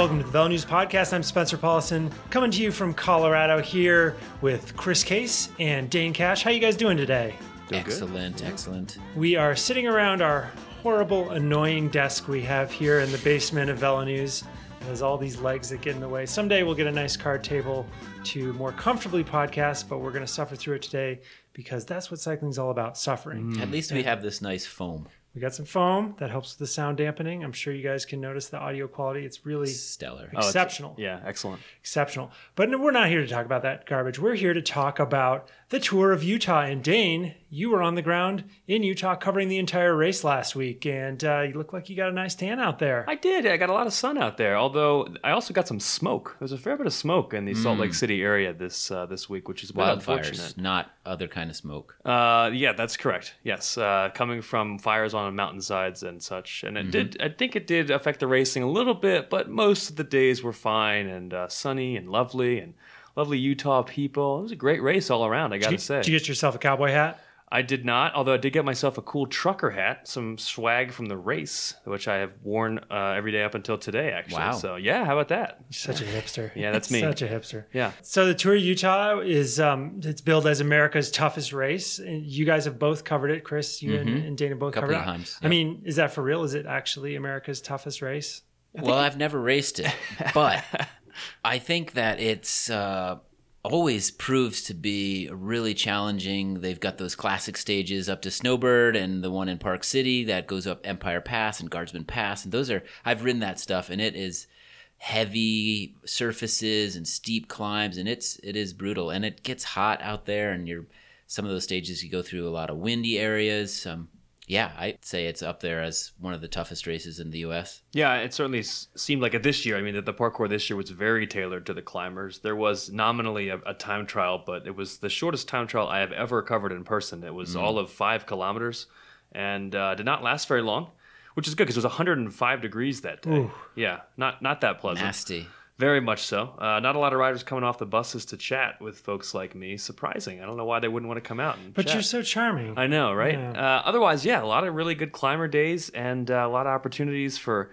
Welcome to the Velo News Podcast. I'm Spencer Powlison, coming to you from Colorado here with Chris Case and Dane Cash. How you guys doing today? Doing good. excellent, excellent. We are sitting around our horrible, annoying desk we have here in the basement of Velo News. It has all these legs that get in the way. Someday we'll get a nice card table to more comfortably podcast, but we're going to suffer through it today because that's what cycling's all about suffering. Mm. At least we have this nice foam. We got some foam that helps with the sound dampening. I'm sure you guys can notice the audio quality. It's really Stellar. Oh, exceptional. Yeah, excellent. exceptional. But no, we're not here to talk about that garbage. We're here to talk about the tour of Utah. And Dane, you were on the ground in Utah covering the entire race last week, and uh, you look like you got a nice tan out there. I did. I got a lot of sun out there. Although I also got some smoke. There's a fair bit of smoke in the Salt Lake City area this uh, this week, which is a Wildfires, not other kind of smoke. Uh, yeah, that's correct. Yes, uh, coming from fires on mountainsides and such, and it did. I think it did affect the racing a little bit, but most of the days were fine and uh, sunny and lovely and lovely Utah people. It was a great race all around. I gotta did, say. did you get yourself a cowboy hat? I did not, although I did get myself a cool trucker hat, some swag from the race, which I have worn uh, every day up until today, actually. Wow. So yeah, how about that? Such a hipster. Yeah, that's me. Such a hipster. Yeah. So the Tour of Utah is um, it's billed as America's toughest race. And You guys have both covered it, Chris. You and, and Dana both Couple covered of it. times, I mean, is that for real? Is it actually America's toughest race? Well, I've never raced it, but I think that it's uh, always proves to be really challenging. They've got those classic stages up to Snowbird and the one in Park City that goes up Empire Pass and Guardsman Pass, and those are I've ridden that stuff, and it is heavy surfaces and steep climbs, and it's it is brutal, and it gets hot out there, and you're some of those stages you go through a lot of windy areas. Um, yeah, I'd say it's up there as one of the toughest races in the U.S. Yeah, it certainly seemed like it this year. I mean, that the parcours this year was very tailored to the climbers. There was nominally a, a time trial, but it was the shortest time trial I have ever covered in person. It was all of five kilometers and uh, did not last very long, which is good because it was 105 degrees that day. Yeah, not not that pleasant. Nasty. Very much so. Uh, not a lot of riders coming off the buses to chat with folks like me. Surprising. I don't know why they wouldn't want to come out and But chat. you're so charming. I know, right? Yeah. Uh, otherwise, yeah, a lot of really good climber days and uh, a lot of opportunities for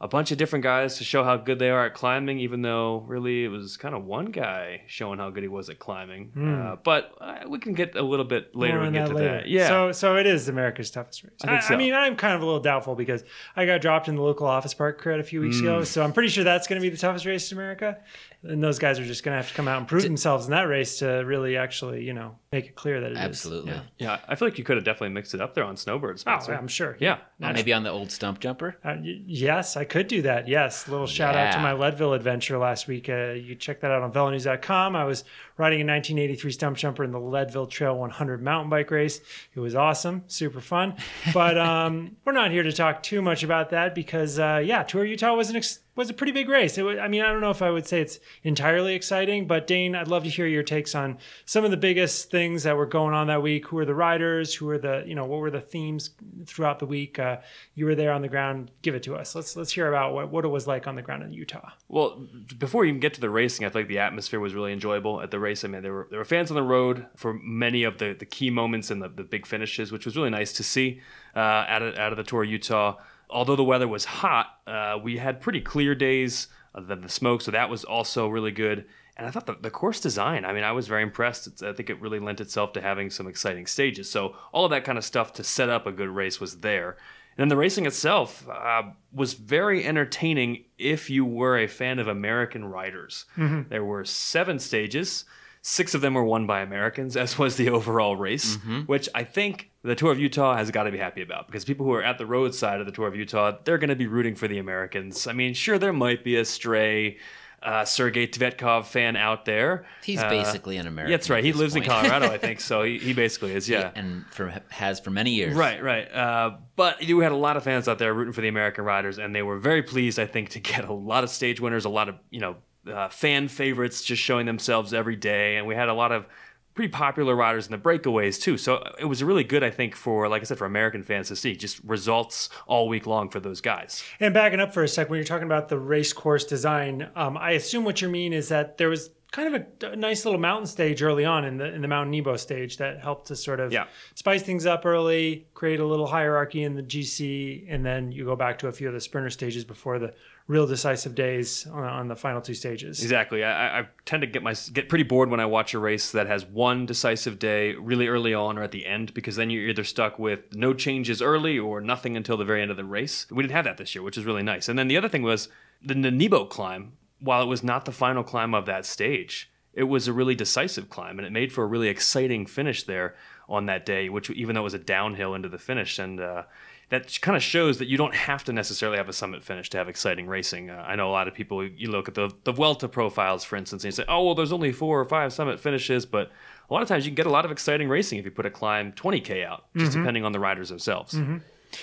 a bunch of different guys to show how good they are at climbing, even though really it was kind of one guy showing how good he was at climbing. Uh, but uh, we can get a little bit later Hmm. And on get to later. that. Yeah. So so it is America's toughest race. I, think so. I mean, I'm kind of a little doubtful because I got dropped in the local office park cred a few weeks Hmm. ago, so I'm pretty sure that's going to be the toughest race in America. And those guys are just going to have to come out and prove themselves in that race to really actually, you know, make it clear that it is. Absolutely. Yeah. yeah, I feel like you could have definitely mixed it up there on snowbirds. Oh, Spencer. I'm sure. Yeah. Maybe on the old stump jumper. Uh, y- yes, I could do that. Yes. Little shout out to my Leadville adventure last week. Uh, you can check that out on velonews.com. I was riding a 1983 stump jumper in the Leadville Trail 100 mountain bike race. It was awesome, super fun. But um, we're not here to talk too much about that because, uh, yeah, Tour Utah was an ex- was a pretty big race. Was, I mean, I don't know if I would say it's entirely exciting, but Dane, I'd love to hear your takes on some of the biggest things that were going on that week. Who are the riders? Who are the, you know, what were the themes throughout the week? Uh, you were there on the ground. Give it to us. Let's let's hear about what, what it was like on the ground in Utah. Well, before you even get to the racing, I feel like the atmosphere was really enjoyable at the race. I mean, there were there were fans on the road for many of the, the key moments and the, the big finishes, which was really nice to see uh, out of out of the Tour of Utah. Although the weather was hot, uh, we had pretty clear days other than the smoke, so that was also really good. And I thought the, the course design, I mean, I was very impressed. It's, I think it really lent itself to having some exciting stages. So all of that kind of stuff to set up a good race was there. And then the racing itself uh, was very entertaining if you were a fan of American riders. There were seven stages. Six of them were won by Americans, as was the overall race, which I think the Tour of Utah has got to be happy about because people who are at the roadside of the Tour of Utah, they're going to be rooting for the Americans. I mean, sure, there might be a stray uh, Serghei Tvetcov fan out there. He's Uh, basically an American. Yeah, that's right. He lives in. Colorado, I think. So he, he basically is. Yeah. and for has for many years. Right, right. Uh, but you had a lot of fans out there rooting for the American riders, and they were very pleased, I think, to get a lot of stage winners, a lot of you know uh, fan favorites just showing themselves every day, and we had a lot of pretty popular riders in the breakaways too. So it was really good, I think, for like I said, for American fans to see just results all week long for those guys. And backing up for a sec, when you're talking about the race course design, um, I assume what you mean is that there was kind of a, a nice little mountain stage early on in the in the Mount Nebo stage that helped to sort of Yeah. spice things up early, create a little hierarchy in the GC, and then you go back to a few of the sprinter stages before the real decisive days on, on the final two stages. Exactly. I, I- tend to get my get pretty bored when I watch a race that has one decisive day really early on or at the end because then you're either stuck with no changes early or nothing until the very end of the race. We didn't have that this year, which is really nice. And then the other thing was the, the Nebo climb. While it was not the final climb of that stage, it was a really decisive climb, and it made for a really exciting finish there on that day. Which even though it was a downhill into the finish, and uh, that kind of shows that you don't have to necessarily have a summit finish to have exciting racing. Uh, I know a lot of people. You look at the the Vuelta profiles, for instance, and you say, "Oh, well, there's only four or five summit finishes," but a lot of times you can get a lot of exciting racing if you put a climb 20k out, just depending on the riders themselves.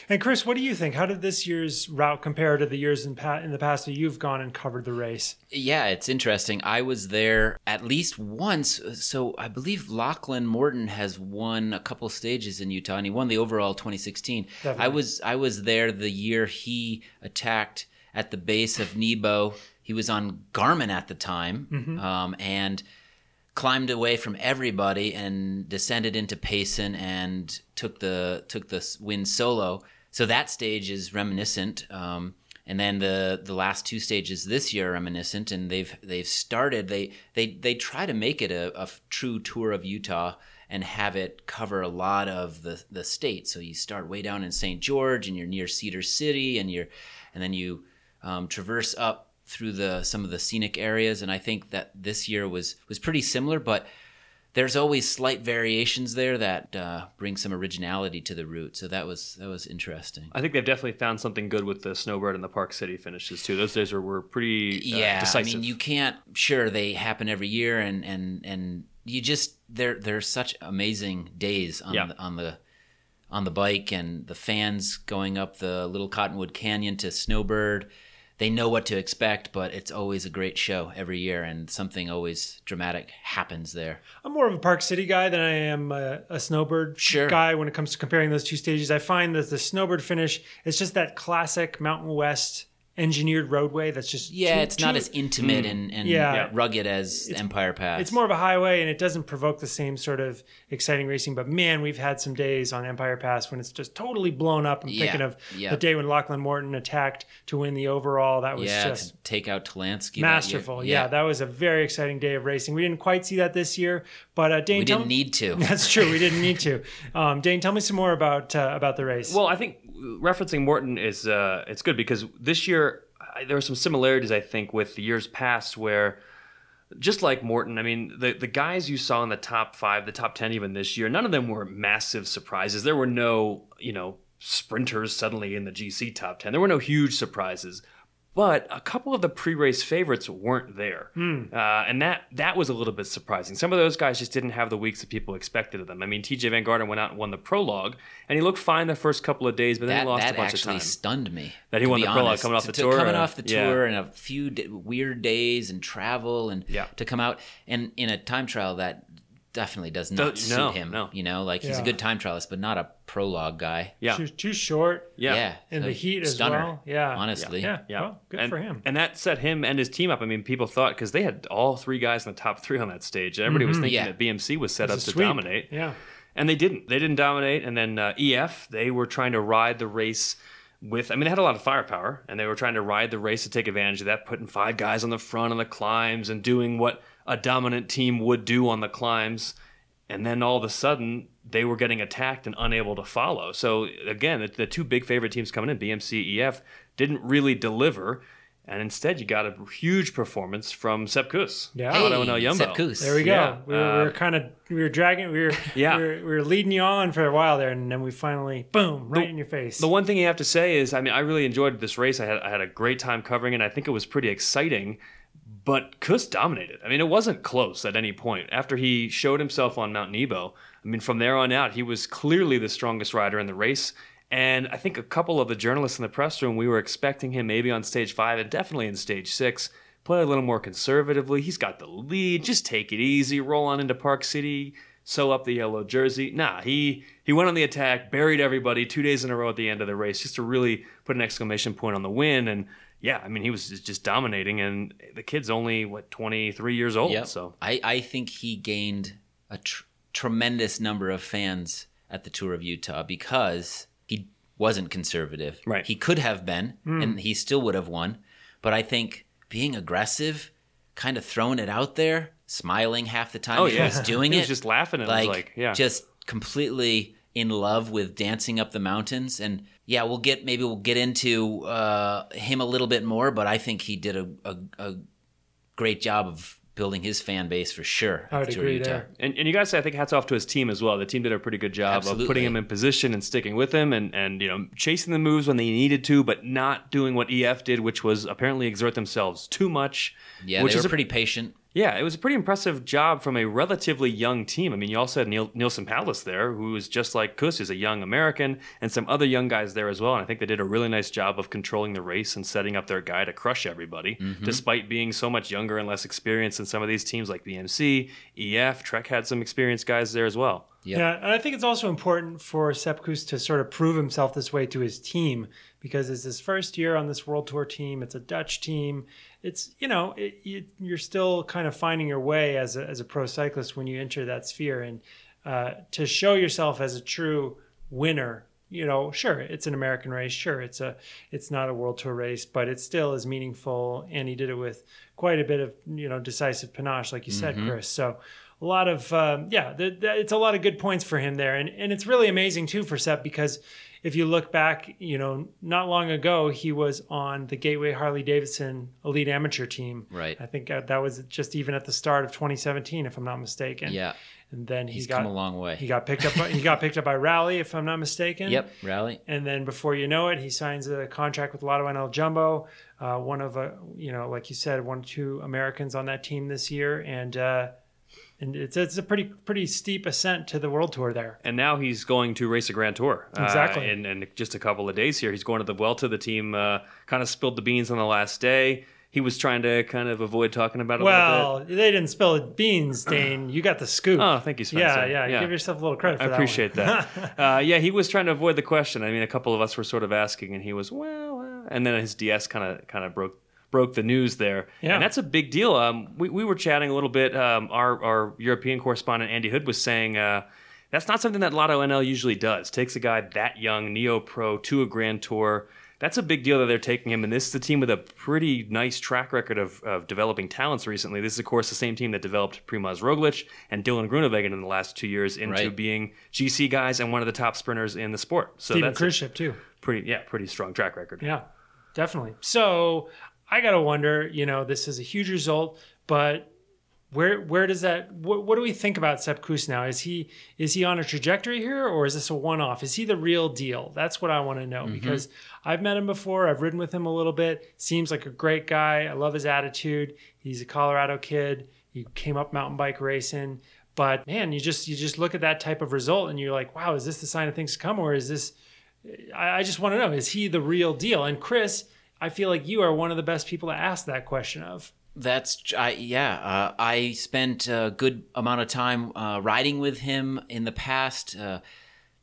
And Chris, what do you think? How did this year's route compare to the years in, pa- in the past that you've gone and covered the race? Yeah, it's interesting. I was there at least once. So I believe Lachlan Morton has won a couple stages in Utah, and he won the overall 2016. I was I was there the year he attacked at the base of Nebo. He was on Garmin at the time, um, and climbed away from everybody and descended into Payson and took the took the win solo. So that stage is reminiscent. Um, and then the the last two stages this year are reminiscent, and they've they've started. They they they try to make it a, a true tour of Utah and have it cover a lot of the the state. So you start way down in St. George, and you're near Cedar City, and you're and then you um, traverse up through the some of the scenic areas. And I think that this year was was pretty similar, but there's always slight variations there that uh, bring some originality to the route. So that was that was interesting. I think they've definitely found something good with the Snowbird and the Park City finishes too. Those days were, were pretty uh, yeah, decisive. I mean, you can't. Sure, they happen every year, and and and you just they're they're such amazing days on Yeah. the, on the on the bike, and the fans going up the Little Cottonwood Canyon to Snowbird. They know what to expect, but it's always a great show every year, and something always dramatic happens there. I'm more of a Park City guy than I am a, a Snowbird Sure. guy when it comes to comparing those two stages. I find that the Snowbird finish is just that classic Mountain West engineered roadway that's just Yeah, too- it's not as intimate and, and Yeah. Yeah. rugged as Empire Pass. It's more of a highway and it doesn't provoke the same sort of exciting racing. But man, we've had some days on Empire Pass when it's just totally blown up. I'm Yeah, thinking of yeah. the day when Lachlan Morton attacked to win the overall. That was yeah, just to take out Talansky. that masterful. Yeah. that was a very exciting day of racing. We didn't quite see that this year, but uh, Dane, we tell didn't need to. That's true. We didn't need to. Um, Dane, tell me some more about uh, about the race. Well, I think referencing Morton is uh, it's good because this year I, there are some similarities I think with the years past where just like Morton, I mean the the guys you saw in the top five, the top ten even this year, none of them were massive surprises. There were no you know sprinters suddenly in the GC top ten. There were no huge surprises. But a couple of the pre-race favorites weren't there, uh, and that that was a little bit surprising. Some of those guys just didn't have the weeks that people expected of them. I mean, Tejay van Garderen went out and won the prologue, and he looked fine the first couple of days, but then that he lost a bunch of time. That actually stunned me. That he won be the prologue coming off To- the to- tour, coming uh, off the yeah. tour and a few d- weird days and travel and Yeah. to come out and in a time trial that definitely does not Does- suit no, him. no. You know, like he's a good time trialist, but not a prologue guy. yeah, too, too short yeah, in the a heat as stunner, well. Yeah, honestly. Yeah, Yeah, Well, good and, for him. And that set him and his team up. I mean, people thought because they had all three guys in the top three on that stage. Everybody was thinking Yeah. that BMC was set up to sweep. dominate, Yeah. and they didn't. They didn't dominate. And then uh, EF, they were trying to ride the race with. I mean, they had a lot of firepower, and they were trying to ride the race to take advantage of that, putting five guys on the front on the climbs and doing what a dominant team would do on the climbs. And then all of a sudden, they were getting attacked and unable to follow. So again, the, the two big favorite teams coming in, BMC, EF, didn't really deliver. And instead, you got a huge performance from Sepp Kuss. Yeah. Hey, Lotto NL Jumbo. Sepp Kuss. There we go. Yeah, we, were, we uh, were kind of we were dragging we were Yeah. we were, we were leading you on for a while there, and then we finally boom right in your face. The one thing you have to say is, I mean, I really enjoyed this race. I had I had a great time covering it. I think it was pretty exciting. But Kuss dominated. I mean, it wasn't close at any point. After he showed himself on Mount Nebo, I mean, from there on out, he was clearly the strongest rider in the race. And I think a couple of the journalists in the press room, we were expecting him maybe on stage five and definitely in stage six, play a little more conservatively. He's got the lead. Just take it easy. Roll on into Park City. sew up the yellow jersey. Nah, he he went on the attack, buried everybody two days in a row at the end of the race, just to really put an exclamation point on the win. And yeah, I mean, he was just dominating, and the kid's only what 23 years old. Yep. So I, I think he gained a tr- tremendous number of fans at the Tour of Utah because he wasn't conservative. Right. He could have been, hmm. and he still would have won. But I think being aggressive, kind of throwing it out there, smiling half the time oh he yeah, was doing he it, just laughing and like, was like yeah, just completely in love with dancing up the mountains and yeah we'll get maybe we'll get into uh, him a little bit more but i think he did a, a, a great job of building his fan base for sure I would agree there. And, and you guys say I think hats off to his team as well. The team did a pretty good job Absolutely. of putting him in position and sticking with him, and and you know chasing the moves when they needed to, but not doing what EF did, which was apparently exert themselves too much. yeah which they is were a- pretty patient Yeah, it was a pretty impressive job from a relatively young team. I mean, you also had Neil, Neilson Powless there, who was just like Kuss, who's a young American, and some other young guys there as well. And I think they did a really nice job of controlling the race and setting up their guy to crush everybody, mm-hmm. despite being so much younger and less experienced than some of these teams like BMC, EF. Trek had some experienced guys there as well. Yep. Yeah, and I think it's also important for Sepp Kuss to sort of prove himself this way to his team because it's his first year on this World Tour team. It's a Dutch team. It's you know it, you, you're still kind of finding your way as a as a pro cyclist when you enter that sphere, and uh, to show yourself as a true winner. You know, sure, it's an American race. Sure, it's a it's not a World Tour race, but it still is meaningful. And he did it with quite a bit of you know decisive panache, like you said, Chris. So a lot of um, yeah, th- th- it's a lot of good points for him there, and and it's really amazing too for Sepp because if you look back, you know, not long ago he was on the Gateway Harley Davidson Elite Amateur team. Right. I think uh, that was just even at the start of 2017, if I'm not mistaken. yeah And then he he's got come a long way he got picked up. By, he got picked up by Rally, if I'm not mistaken. yep rally And then before you know it, he signs a contract with Lotto NL Jumbo, uh, one of a you know, like you said, one or two Americans on that team this year, and uh, and it's it's a pretty pretty steep ascent to the World Tour there. And now he's going to race a Grand Tour. uh, Exactly. in, in just a couple of days here. He's going to the Vuelta. The team uh, kind of spilled the beans on the last day. He was trying to kind of avoid talking about it Well, they didn't spill it beans, Dane. You got the scoop. Oh, thank you, Spencer. yeah, yeah, Give yourself a little credit for that. I that. appreciate one. that. uh, yeah, he was trying to avoid the question. I mean, a couple of us were sort of asking, and he was well, uh, and then his DS kind of kind of broke broke the news there. Yeah. and that's a big deal. Um, we we were chatting a little bit. Um, our our European correspondent Andy Hood was saying. Uh, that's not something that Lotto NL usually does. Takes a guy that young, neo pro, to a Grand Tour. That's a big deal that they're taking him. And this is a team with a pretty nice track record of, of developing talents recently. This is, of course, the same team that developed Primoz Roglic and Dylan Groenewegen in the last two years into Right. being GC guys and one of the top sprinters in the sport. So Steven that's a ship too. pretty, yeah, pretty strong track record. Yeah, definitely. So I gotta wonder. You know, this is a huge result, but where where does that? What, what do we think about Sepp Kuss now? Is he is he on a trajectory here, or is this a one off? Is he the real deal? That's what I want to know mm-hmm. because I've met him before. I've ridden with him a little bit. Seems like a great guy. I love his attitude. He's a Colorado kid. He came up mountain bike racing. But man, you just you just look at that type of result and you're like, wow, is this the sign of things to come, or is this I, I just want to know is he the real deal? And Chris, I feel like you are one of the best people to ask that question of. That's I yeah. Uh, I spent a good amount of time uh, riding with him in the past. Uh,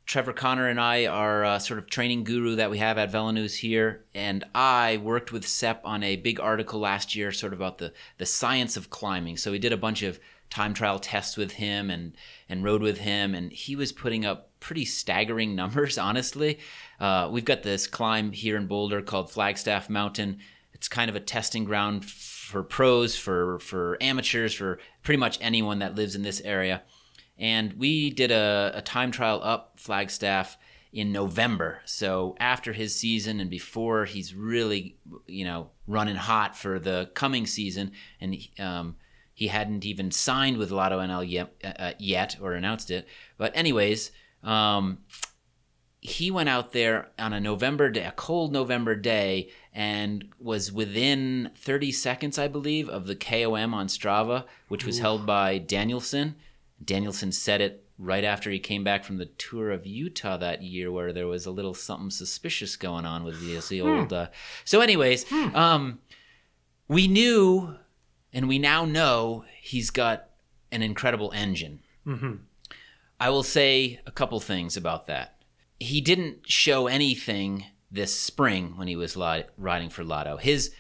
Trevor Connor and I are uh, sort of training guru that we have at Velonews here, and I worked with Sepp on a big article last year, sort of about the the science of climbing. So we did a bunch of time trial tests with him and and rode with him, and he was putting up pretty staggering numbers. Honestly, uh, we've got this climb here in Boulder called Flagstaff Mountain. It's kind of a testing ground for pros, for for amateurs, for pretty much anyone that lives in this area. And we did a, a time trial up Flagstaff in November. So after his season and before he's really, you know, running hot for the coming season, and um, he hadn't even signed with Lotto NL yet, uh, yet or announced it. But anyways, um, he went out there on a November day, a cold November day, and was within 30 seconds, I believe, of the KOM on Strava, which was held by Danielson. Danielson said it right after he came back from the tour of Utah that year, where there was a little something suspicious going on with the, the old. Uh, so, anyways, um, we knew, and we now know he's got an incredible engine. Mm-hmm. I will say a couple things about that. He didn't show anything this spring when he was riding for Lotto. His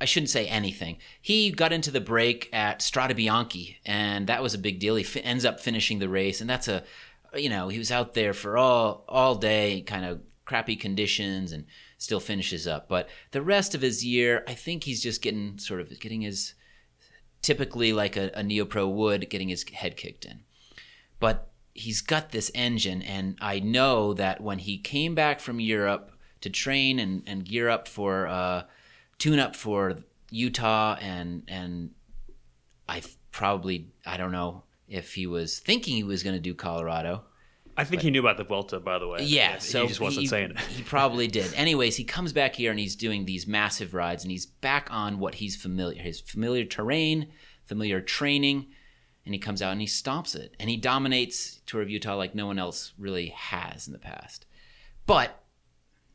I shouldn't say anything. He got into the break at Strade Bianche, and that was a big deal. He fi- ends up finishing the race, and that's a, you know, he was out there for all all day, kind of crappy conditions, and still finishes up. But the rest of his year, I think he's just getting sort of getting his typically like a, a neopro would, getting his head kicked in. But he's got this engine, and I know that when he came back from Europe to train and, and gear up for uh, tune up for Utah, and and I probably I don't know if he was thinking he was going to do Colorado. I think he knew about the Vuelta, by the way. Yeah, so he just wasn't he, saying it. he probably did. Anyways, he comes back here and he's doing these massive rides, and he's back on what he's familiar, his familiar terrain, familiar training, and he comes out and he stomps it, and he dominates Tour of Utah like no one else really has in the past. But,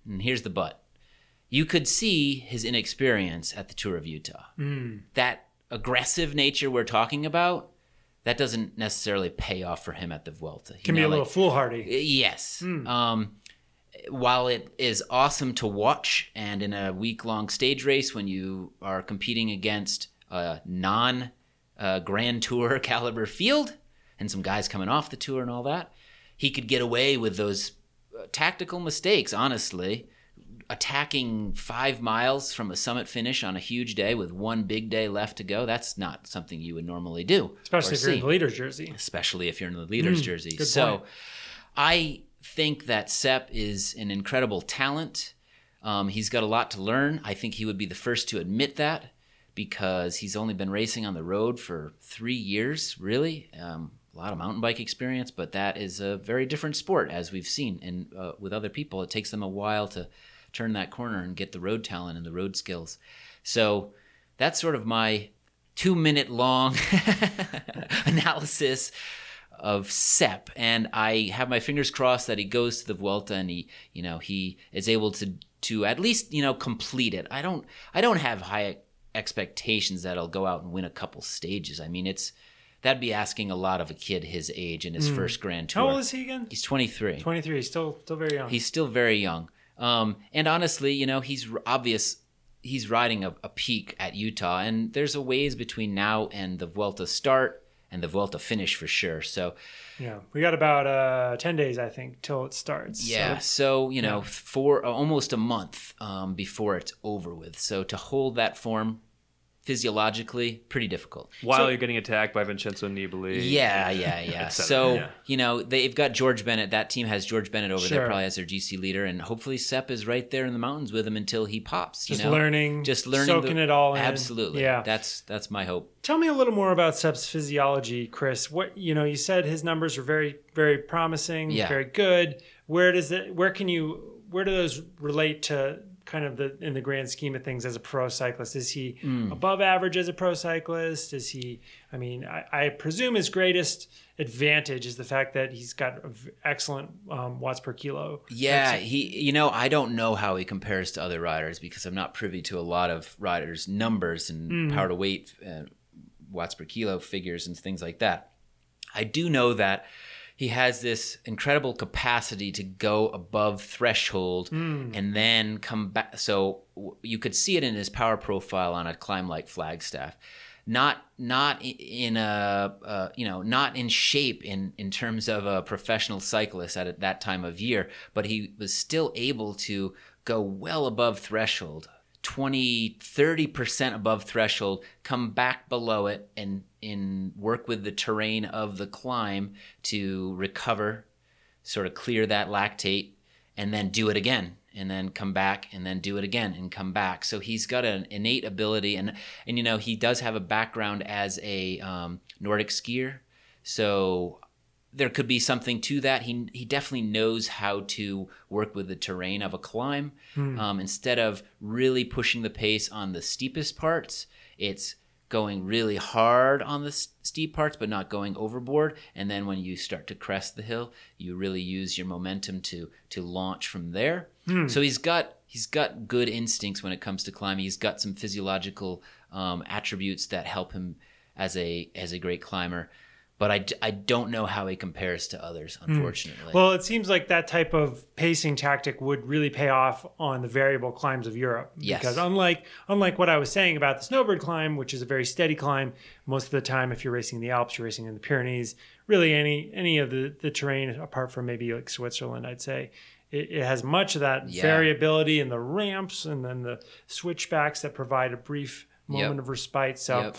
and here's the but, you could see his inexperience at the Tour of Utah. That aggressive nature we're talking about. That doesn't necessarily pay off for him at the Vuelta. You Can be know, a little like- foolhardy. Yes. Um, while it is awesome to watch, and in a week long stage race when you are competing against a non uh, Grand Tour caliber field and some guys coming off the tour and all that, he could get away with those tactical mistakes, honestly. Attacking five miles from a summit finish on a huge day with one big day left to go, that's not something you would normally do. Especially if you're in the leader's jersey. especially if you're in the leader's jersey. Mm, good So point. I think that Sepp is an incredible talent. Um, he's got a lot to learn. I think he would be the first to admit that because he's only been racing on the road for three years, really. Um, a lot of mountain bike experience, but that is a very different sport, as we've seen. And uh, with other people, it takes them a while to turn that corner and get the road talent and the road skills. So that's sort of my two minute long analysis of Sepp, and I have my fingers crossed that he goes to the Vuelta and he, you know, he is able to to at least you know complete it. I don't I don't have high expectations that he'll go out and win a couple stages. I mean, it's that'd be asking a lot of a kid his age in his first Grand Tour. How old is he again? He's 23. 23. He's Still, still very young. He's still very young. Um, and honestly, you know, he's obvious. He's riding a, a peak at Utah, and there's a ways between now and the Vuelta start and the Vuelta finish for sure. So, yeah, we got about uh, 10 days, I think, till it starts. Yeah. So, you know, for uh, almost a month um, before it's over with. So to hold that form physiologically, pretty difficult. While So- you're getting attacked by Vincenzo Nibali. Yeah, yeah, yeah. so yeah. you know they've got George Bennett. That team has George Bennett over there, probably as their GC leader, and hopefully Sepp is right there in the mountains with him until he pops. You Just know? learning, just learning, soaking the- it all in. Absolutely, Yeah. That's that's my hope. Tell me a little more about Sepp's physiology, Chris. What you know, you said his numbers are very, very promising, Yeah. very good. Where does it? Where can you? Where do those relate to kind of the in the grand scheme of things as a pro cyclist? Is he Hmm. above average as a pro cyclist? Is he? I mean, I, I presume his greatest advantage is the fact that he's got excellent um, watts per kilo. Yeah, he. You know, I don't know how he compares to other riders because I'm not privy to a lot of riders' numbers and power to weight, uh, watts per kilo figures and things like that. I do know that he has this incredible capacity to go above threshold and then come back. So w- you could see it in his power profile on a climb like Flagstaff. Not not in a uh, you know not in shape in in terms of a professional cyclist at that time of year, but he was still able to go well above threshold 20 30% above threshold come back below it and in work with the terrain of the climb to recover sort of clear that lactate and then do it again and then come back and then do it again and come back so he's got an innate ability and and you know he does have a background as a um, nordic skier so there could be something to that. He he definitely knows how to work with the terrain of a climb. Um, instead of really pushing the pace on the steepest parts, it's going really hard on the steep parts, but not going overboard. And then when you start to crest the hill, you really use your momentum to to launch from there. So he's got he's got good instincts when it comes to climbing. He's got some physiological um, attributes that help him as a as a great climber but I, I don't know how he compares to others, hmm. unfortunately. Well, it seems like that type of pacing tactic would really pay off on the variable climbs of Europe. Yes. Because unlike unlike what I was saying about the snowbird climb, which is a very steady climb, most of the time if you're racing in the Alps, you're racing in the Pyrenees, really any any of the, the terrain apart from maybe like Switzerland, I'd say. It, it has much of that Yeah. variability in the ramps and then the switchbacks that provide a brief moment Yep. of respite. So Yep.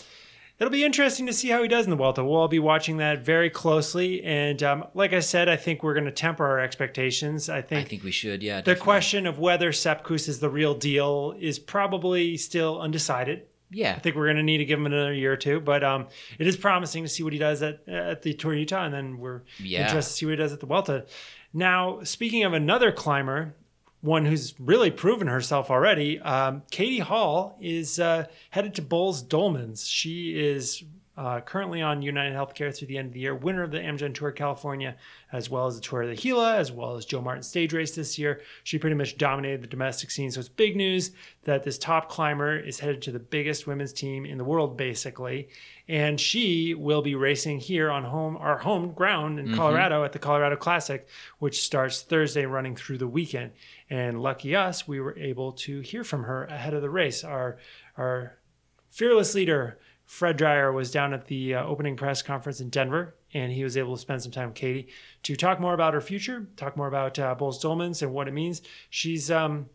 It'll be interesting to see how he does in the Vuelta. We'll all be watching that very closely. And um, like I said, I think we're going to temper our expectations. I think I think, we should, yeah. the definitely. question of whether Sepp Kuss is the real deal is probably still undecided. Yeah. I think we're going to need to give him another year or two, but um, it is promising to see what he does at at the Tour Utah, and then we're Yeah. interested to see what he does at the Vuelta. Now, speaking of another climber, one who's really proven herself already, um, Katie Hall is uh, headed to Boels Dolmans. She is uh, currently on United Healthcare through the end of the year, winner of the Amgen Tour California, as well as the Tour of the Gila, as well as Joe Martin stage race this year. She pretty much dominated the domestic scene. So it's big news that this top climber is headed to the biggest women's team in the world, basically. And she will be racing here on home our home ground in Colorado at the Colorado Classic, which starts Thursday, running through the weekend. And lucky us, we were able to hear from her ahead of the race. Our our fearless leader Fred Dreier was down at the uh, opening press conference in Denver, and he was able to spend some time with Katie to talk more about her future, talk more about uh, Boels Dolmans and what it means. She's um,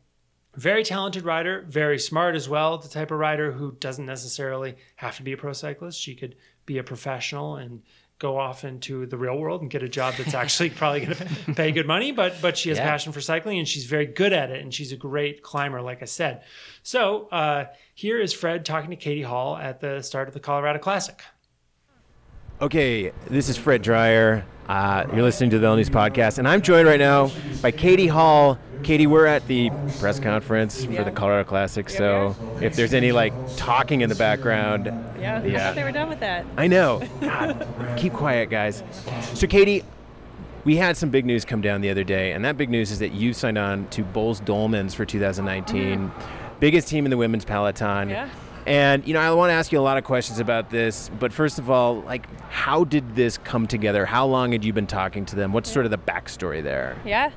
very talented rider, very smart as well. The type of rider who doesn't necessarily have to be a pro cyclist. She could be a professional and go off into the real world and get a job that's actually probably going to pay good money. But but she has Yeah. passion for cycling and she's very good at it. And she's a great climber, like I said. So uh, here is Fred talking to Katie Hall at the start of the Colorado Classic. Okay, this is Fred Dreier. Uh, you're listening to the L News Podcast, and I'm joined right now by Katie Hall. Katie, we're at the press conference for the Colorado Classic, so if there's any like talking in the background, Yeah, I thought they were done with that. I know. God, keep quiet, guys. So, Katie, we had some big news come down the other day, and that big news is that you signed on to Boels Dolmans for 2019, biggest team in the women's peloton. Yeah. And you know, I want to ask you a lot of questions about this, but first of all, like, how did this come together? How long had you been talking to them? What's sort of the backstory there? Yeah.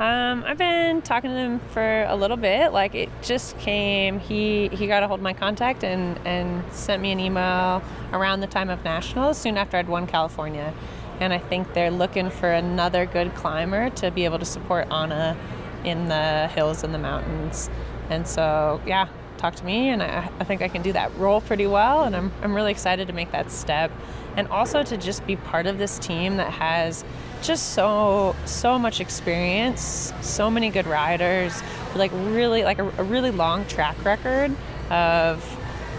Um, I've been talking to them for a little bit. Like it just came. He he got a hold of my contact and and sent me an email around the time of nationals, soon after I'd won California. And I think they're looking for another good climber to be able to support Anna in the hills and the mountains. And so yeah, talk to me, and I, I think I can do that role pretty well. And I'm I'm really excited to make that step, and also to just be part of this team that has just so so much experience, so many good riders, like really like a, a really long track record of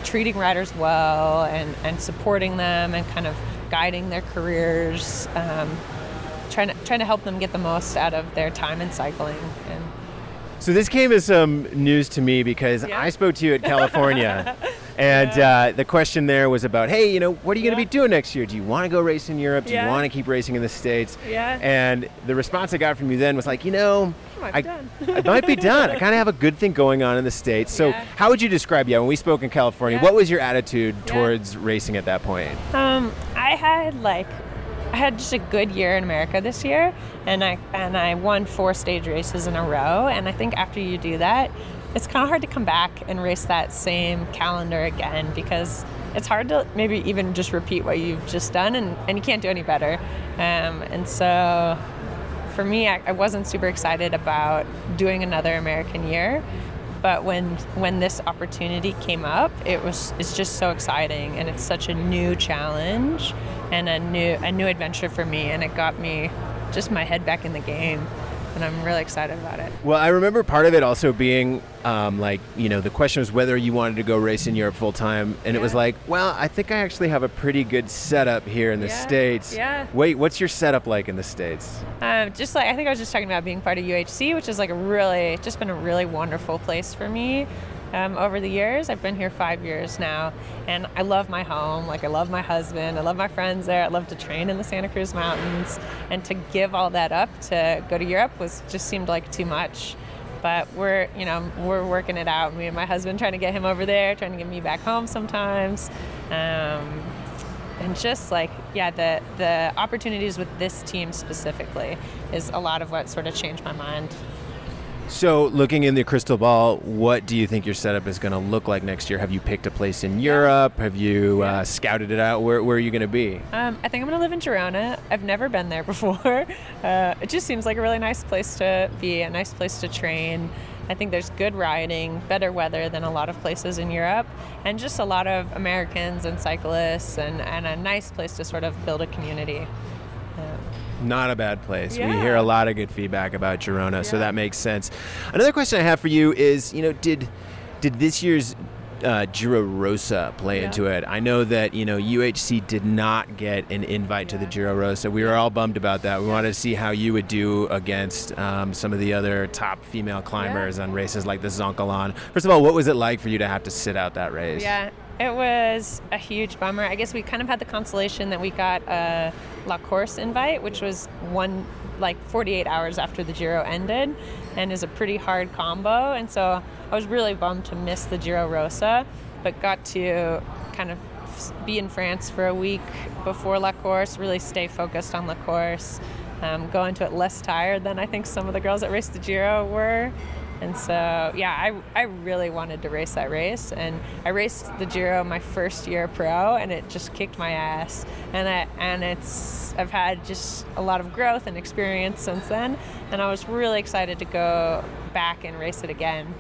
treating riders well and and supporting them and kind of guiding their careers, um, trying to trying to help them get the most out of their time in cycling. So this came as some news to me because Yeah. I spoke to you at California, and uh, the question there was about, hey, you know, what are you going to Yeah. be doing next year? Do you want to go race in Europe? Do you want to keep racing in the states? Yeah. And the response I got from you then was like, you know, might I, be done. I might be done. I kind of have a good thing going on in the states. So Yeah. how would you describe? Yeah, when we spoke in California, Yeah. what was your attitude Yeah. towards racing at that point? Um, I had like I had just a good year in America this year, and I and I won four stage races in a row. And I think after you do that, it's kind of hard to come back and race that same calendar again because it's hard to maybe even just repeat what you've just done, and, and you can't do any better. Um, and so for me, I, I wasn't super excited about doing another American year. But when when this opportunity came up, it was it's just so exciting and it's such a new challenge and a new a new adventure for me and it got me just my head back in the game and I'm really excited about it. Well, I remember part of it also being um, like, you know, the question was whether you wanted to go race in Europe full time. And it was like, well, I think I actually have a pretty good setup here in the Yeah, States. yeah. Wait, what's your setup like in the States? Um, just like I think I was just talking about being part of UHC, which is like a really just been a really wonderful place for me um, over the years. I've been here five years now, and I love my home. Like I love my husband. I love my friends there. I love to train in the Santa Cruz Mountains, and to give all that up to go to Europe was just seemed like too much. But we're you know we're working it out. Me and my husband trying to get him over there, trying to get me back home sometimes. Um, and just like yeah, the the opportunities with this team specifically is a lot of what sort of changed my mind. So, looking in the crystal ball, what do you think your setup is going to look like next year? Have you picked a place in Europe? Have you uh, scouted it out? Where, where are you going to be? Um, I think I'm going to live in Girona. I've never been there before. Uh, it just seems like a really nice place to be, a nice place to train. I think there's good riding, better weather than a lot of places in Europe, and just a lot of Americans and cyclists, and, and a nice place to sort of build a community. Not a bad place. We hear a lot of good feedback about Girona, so that makes sense. Another question I have for you is, you know, did did this year's uh, Giro Rosa play Yeah. into it? I know that you know UHC did not get an invite to the Giro Rosa. We were all bummed about that. We wanted to see how you would do against um, some of the other top female climbers on races like the Zoncolan. First of all, what was it like for you to have to sit out that race? Yeah, it was a huge bummer. I guess we kind of had the consolation that we got a La Course invite, which was one like 48 hours after the Giro ended, and is a pretty hard combo. And so I was really bummed to miss the Giro Rosa, but got to kind of be in France for a week before La Course, really stay focused on La Course, um, go into it less tired than I think some of the girls that raced the Giro were. And so, yeah, I, I really wanted to race that race. And I raced the Giro my first year pro, and it just kicked my ass. And I, and it's I've had just a lot of growth and experience since then. And I was really excited to go back and race it again.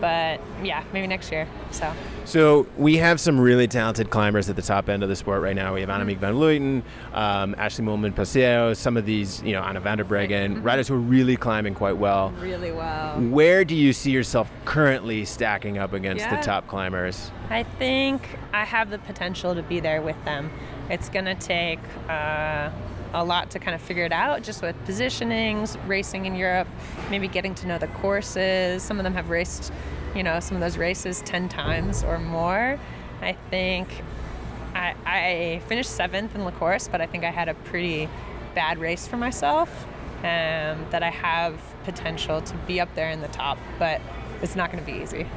But yeah, maybe next year. So So we have some really talented climbers at the top end of the sport right now. We have Annemiek van Vleuten, um, Ashleigh Moolman Pasio, some of these, you know, Anna van der Breggen, riders who are really climbing quite well. really well. Where do you see yourself currently stacking up against the top climbers? I think I have the potential to be there with them. It's going to take uh, a lot to kind of figure it out, just with positionings, racing in Europe, maybe getting to know the courses. Some of them have raced, you know, some of those races 10 times or more. I think I, I finished seventh in La Course, but I think I had a pretty bad race for myself. Um, that I have potential to be up there in the top, but it's not going to be easy.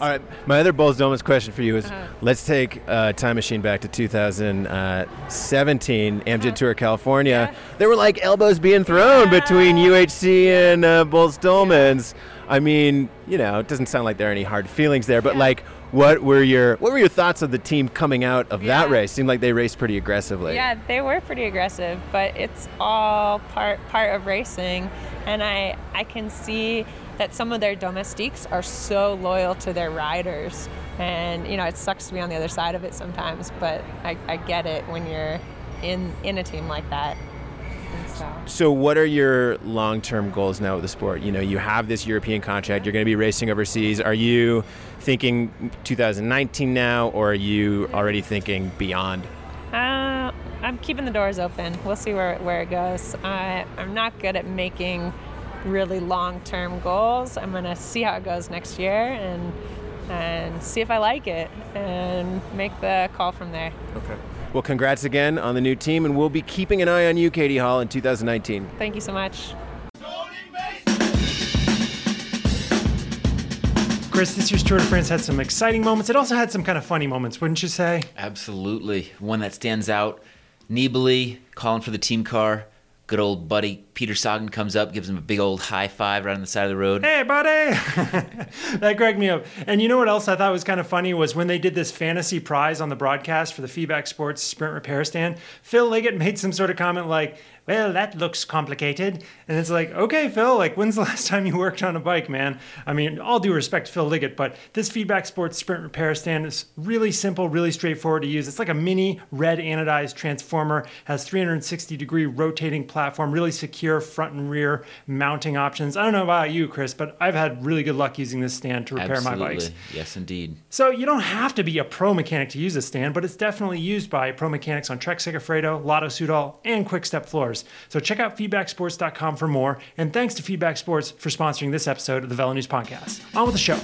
All right, my other Boels Dolmans question for you is Uh-huh. let's take uh, time machine back to 2017 Amgen Tour California. Uh-huh. Yeah. There were like elbows being thrown Yeah. between UHC and uh, Boels Dolmans. I mean, you know, it doesn't sound like there are any hard feelings there, but Yeah. like, what were your what were your thoughts of the team coming out of that race? Seemed like they raced pretty aggressively. Yeah, they were pretty aggressive, but it's all part part of racing, and I I can see that some of their domestiques are so loyal to their riders, and you know it sucks to be on the other side of it sometimes, but I, I get it when you're in in a team like that. So. So, what are your long-term goals now with the sport? You know, you have this European contract. You're going to be racing overseas. Are you thinking 2019 now, or are you already thinking beyond? Uh, I'm keeping the doors open. We'll see where, where it goes. I, I'm not good at making really long term goals. I'm going to see how it goes next year and, and see if I like it and make the call from there. Okay. Well, congrats again on the new team, and we'll be keeping an eye on you, Katie Hall, in 2019. Thank you so much. Chris, this year's Tour de France had some exciting moments. It also had some kind of funny moments, wouldn't you say? Absolutely. One that stands out Nibali calling for the team car. Good old buddy Peter Sagan comes up, gives him a big old high five right on the side of the road. Hey, buddy! that cracked me up. And you know what else I thought was kind of funny was when they did this fantasy prize on the broadcast for the Feedback Sports Sprint Repair Stand, Phil Liggett made some sort of comment like, well, that looks complicated. And it's like, okay, Phil, like, when's the last time you worked on a bike, man? I mean, all due respect to Phil Liggett, but this Feedback Sports Sprint Repair Stand is really simple, really straightforward to use. It's like a mini red anodized transformer, has 360 degree rotating platform, really secure front and rear mounting options. I don't know about you, Chris, but I've had really good luck using this stand to repair Absolutely. my bikes. Yes, indeed. So you don't have to be a pro mechanic to use this stand, but it's definitely used by pro mechanics on Trek Segafredo, Lotto Soudal, and Quickstep floors. So check out feedbacksports.com for more. And thanks to Feedback Sports for sponsoring this episode of the Velo News Podcast. On with the show.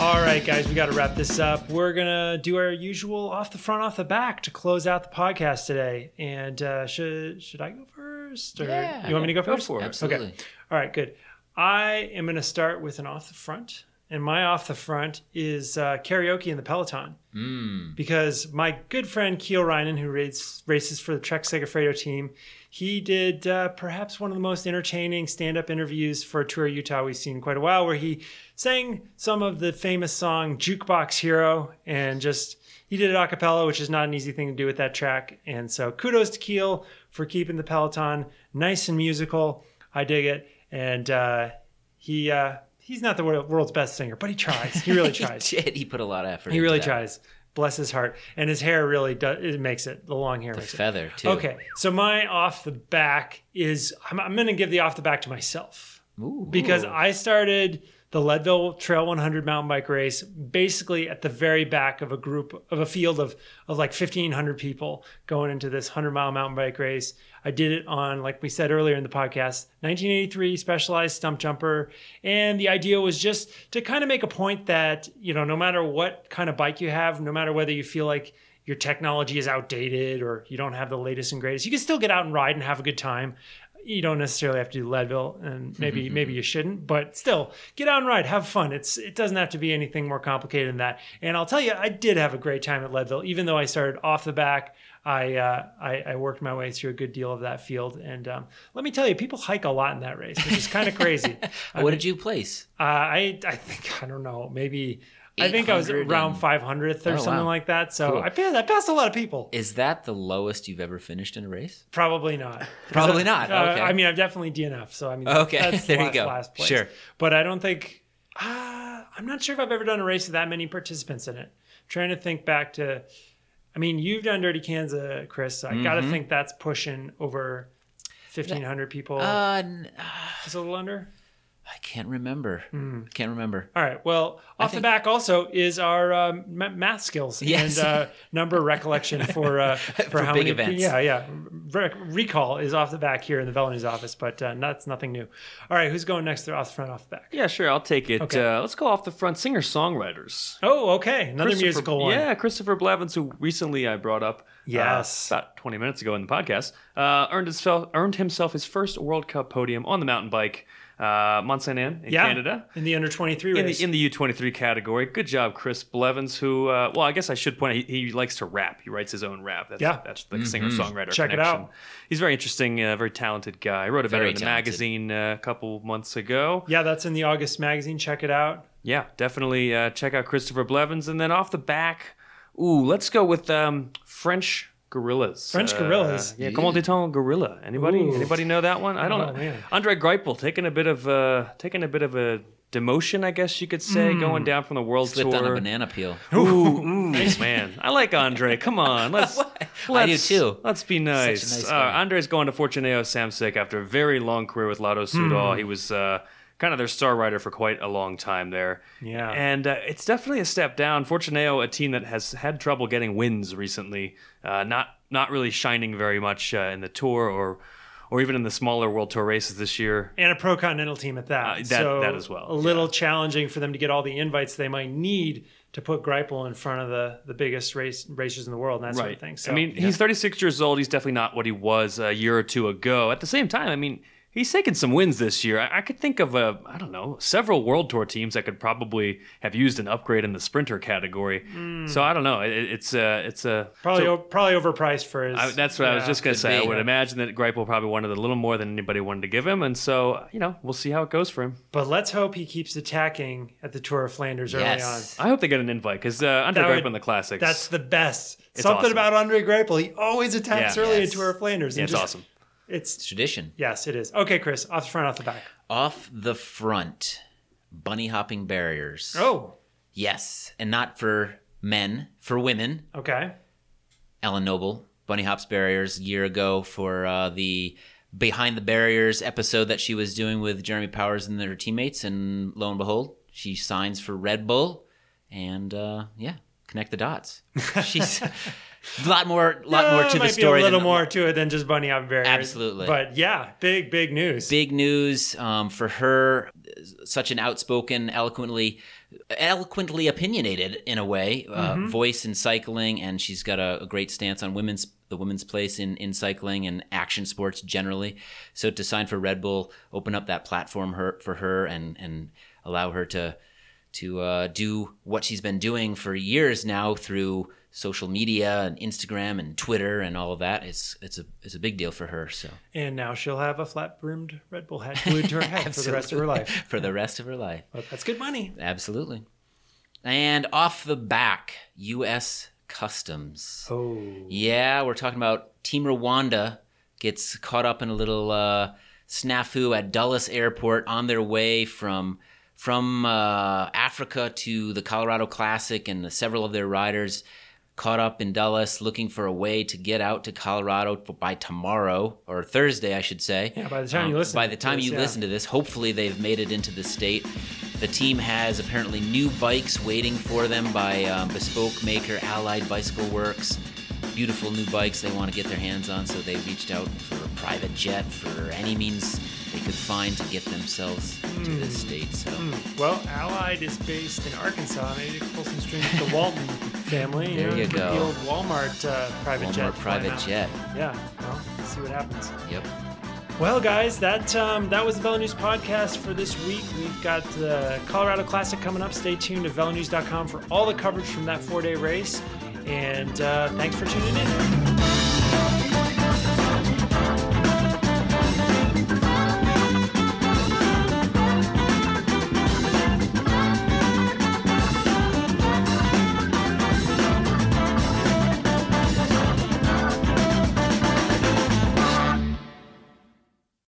All right, guys, we got to wrap this up. We're gonna do our usual off the front, off the back to close out the podcast today. And uh, should should I go first, or Yeah. you want me to go Go first? for it. Absolutely. Okay. All right, good. I am going to start with an off the front and my off the front is uh, karaoke in the Peloton. Mm. Because my good friend Kiel Reijnen, who races, races for the Trek Segafredo team, he did uh, perhaps one of the most entertaining stand-up interviews for Tour Utah we've seen in quite a while, where he sang some of the famous song "Jukebox Hero" and just he did it a cappella, which is not an easy thing to do with that track. And so kudos to Kiel for keeping the Peloton nice and musical. I dig it, and uh, he uh, he's not the world's best singer, but he tries. He really tries. he did. He put a lot of effort. He really that. tries. Bless his heart. And his hair really does. It makes it. The long hair The makes it. feather too. Okay, so my off the back is I'm, I'm going to give the off the back to myself Ooh. because I started the Leadville Trail 100 mountain bike race basically at the very back of a group of a field of of like 1500 people going into this 100 mile mountain bike race. I did it on like we said earlier in the podcast, 1983 specialized stump jumper and the idea was just to kind of make a point that, you know, no matter what kind of bike you have, no matter whether you feel like your technology is outdated or you don't have the latest and greatest, you can still get out and ride and have a good time you don't necessarily have to do Leadville, and maybe maybe you shouldn't, but still get out and ride, have fun. It's it doesn't have to be anything more complicated than that. And I'll tell you, I did have a great time at Leadville, even though I started off the back. I uh, I, I worked my way through a good deal of that field, and um, let me tell you, people hike a lot in that race, which is kind of crazy. I what mean, did you place? uh, I I think I don't know, maybe. I think I was around 500th or Oh, something wow. like that. So Cool. I passed, I passed a lot of people. Is that the lowest you've ever finished in a race? Probably not. Probably not. Uh, Okay. I mean, I've definitely DNF, so I mean, Okay, that's there you last, go. last place. Sure. but I don't think. Uh, I'm not sure if I've ever done a race with that many participants in it. trying to think back to. I mean, you've done Dirty Kanza, Chris. So I got to Mm-hmm. think that's pushing over 1,500 people. Uh, n- Is it a little under? I can't remember. Hmm. Can't remember. All right. Well, off the back also is our um, math skills Yes. and uh, number recollection for uh, for, For how big many events. Yeah, yeah. Re- recall is off the back here in the Velo office, but uh, that's nothing new. All right, who's going next? There off the front, off the back. Yeah, sure. I'll take it. Okay. Uh, let's go off the front. Singer songwriters. Oh, okay. Another musical one. Yeah, Christopher Blevins, who recently I brought up. uh, Yes. about 20 minutes ago in the podcast, uh, earned himself earned himself his first World Cup podium on the mountain bike, uh, Mont Saint Anne in Yeah, Canada. in the under 23 In race. the, in the U23 category. Good job, Chris Blevins, who, uh, well, I guess I should point out, he, he likes to rap. He writes his own rap. That's, Yeah. That's the singer songwriter Check it connection. out. He's very interesting, uh, very talented guy. I wrote about Very it in the magazine uh, a couple months ago. yeah, that's in the August magazine. Check it out. Yeah, definitely uh, check out Christopher Blevins. And then off the back, ooh, let's go with um, French Gorillas. French Uh, Gorillas. yeah, comment dit-on gorilla? Anybody? Ooh. Anybody know that one? I don't Oh, know. man. Andre Greipel taking a bit of uh, taking a bit of a demotion, I guess you could say, Hmm. going down from the world Slipped tour. on a banana peel. Ooh, ooh, man, I like Andre. Come on, let's. I do too. Let's be nice. nice uh. Andre's going to Fortuneo Samsic after a very long career with Lotto Soudal. Hmm. He was uh, kind of their star rider for quite a long time there. Yeah. And uh, it's definitely a step down. Fortuneo, a team that has had trouble getting wins recently, uh, not not really shining very much uh, in the tour or or even in the smaller World Tour races this year. And a pro continental team at that. Uh, that- so that as well, A little challenging for them to get all the invites they might need to put Greipel in front of the, the biggest race racers in the world and that sort of thing. So I mean, he's 36 years old. He's definitely not what he was a year or two ago. At the same time, I mean, he's taken some wins this year. I, I could think of a, I don't know, several World Tour teams that could probably have used an upgrade in the sprinter category. Hmm. So I don't know. It, it's a, it's a probably so- o- probably overpriced for his. I, that's what I was just gonna could say. I be. would imagine that Greipel probably wanted a little more than anybody wanted to give him, and so you know we'll see how it goes for him. But let's hope he keeps attacking at the Tour of Flanders early on. Yes. I hope they get an invite because uh, Andre That would- Greipel in the classics. That's the best. It's Something awesome. about Andre Greipel. He always attacks Yeah. early Yes. at Tour of Flanders. yeah, it's just- awesome. It's Tradition. yes, it is. Okay, Chris, off the front, off the back. Off the front, bunny hopping barriers. Oh, Yes, and not for men, for women. okay. Ellen Noble, bunny hops barriers, a year ago for uh, the Behind the Barriers episode that she was doing with Jeremy Powers and their teammates, and lo and behold, she signs for Red Bull, and uh, yeah, connect the dots. She's a lot more, lot Uh, more to the story. A little more to it than just bunny hop barriers. Absolutely. But yeah, big big news. big news um, for her such an outspoken eloquently eloquently opinionated in a way uh, Mm-hmm. voice in cycling and she's got a, a great stance on women's the women's place in, in cycling and action sports generally so to sign for red bull open up that platform her, for her and and allow her to to uh, do what she's been doing for years now through social media and Instagram and Twitter and all of that. It's it's a it's a big deal for her. So And now she'll have a flat brimmed Red Bull hat glued to her head for the rest of her life. for the rest of her life. That's good money. Absolutely. And off the back, U.S. Customs. Oh. Yeah, we're talking about Team Rwanda gets caught up in a little uh, snafu at Dulles Airport on their way from from uh, Africa to the Colorado Classic, and several of their riders caught up in Dulles looking for a way to get out to Colorado by tomorrow or Thursday, I should say. Yeah, by the time you listen By to the time this, you yeah. listen to this, hopefully they've made it into the state. The team has apparently new bikes waiting for them by um, bespoke maker Allied Bicycle Works. Beautiful new bikes they want to get their hands on, so they reached out for a private jet for any means they could find to get themselves to Hmm. this state. So Well, Allied is based in Arkansas. Maybe you could pull some strings with the Walton family. There know, you go. The old Walmart uh, private jet. Walmart flying private jet. Yeah. Well, see what happens. Yep. Well, guys, that um, that was the Velo News podcast for this week. We've got the Colorado Classic coming up. Stay tuned to velonews.com for all the coverage from that four-day race. And uh, thanks for tuning in.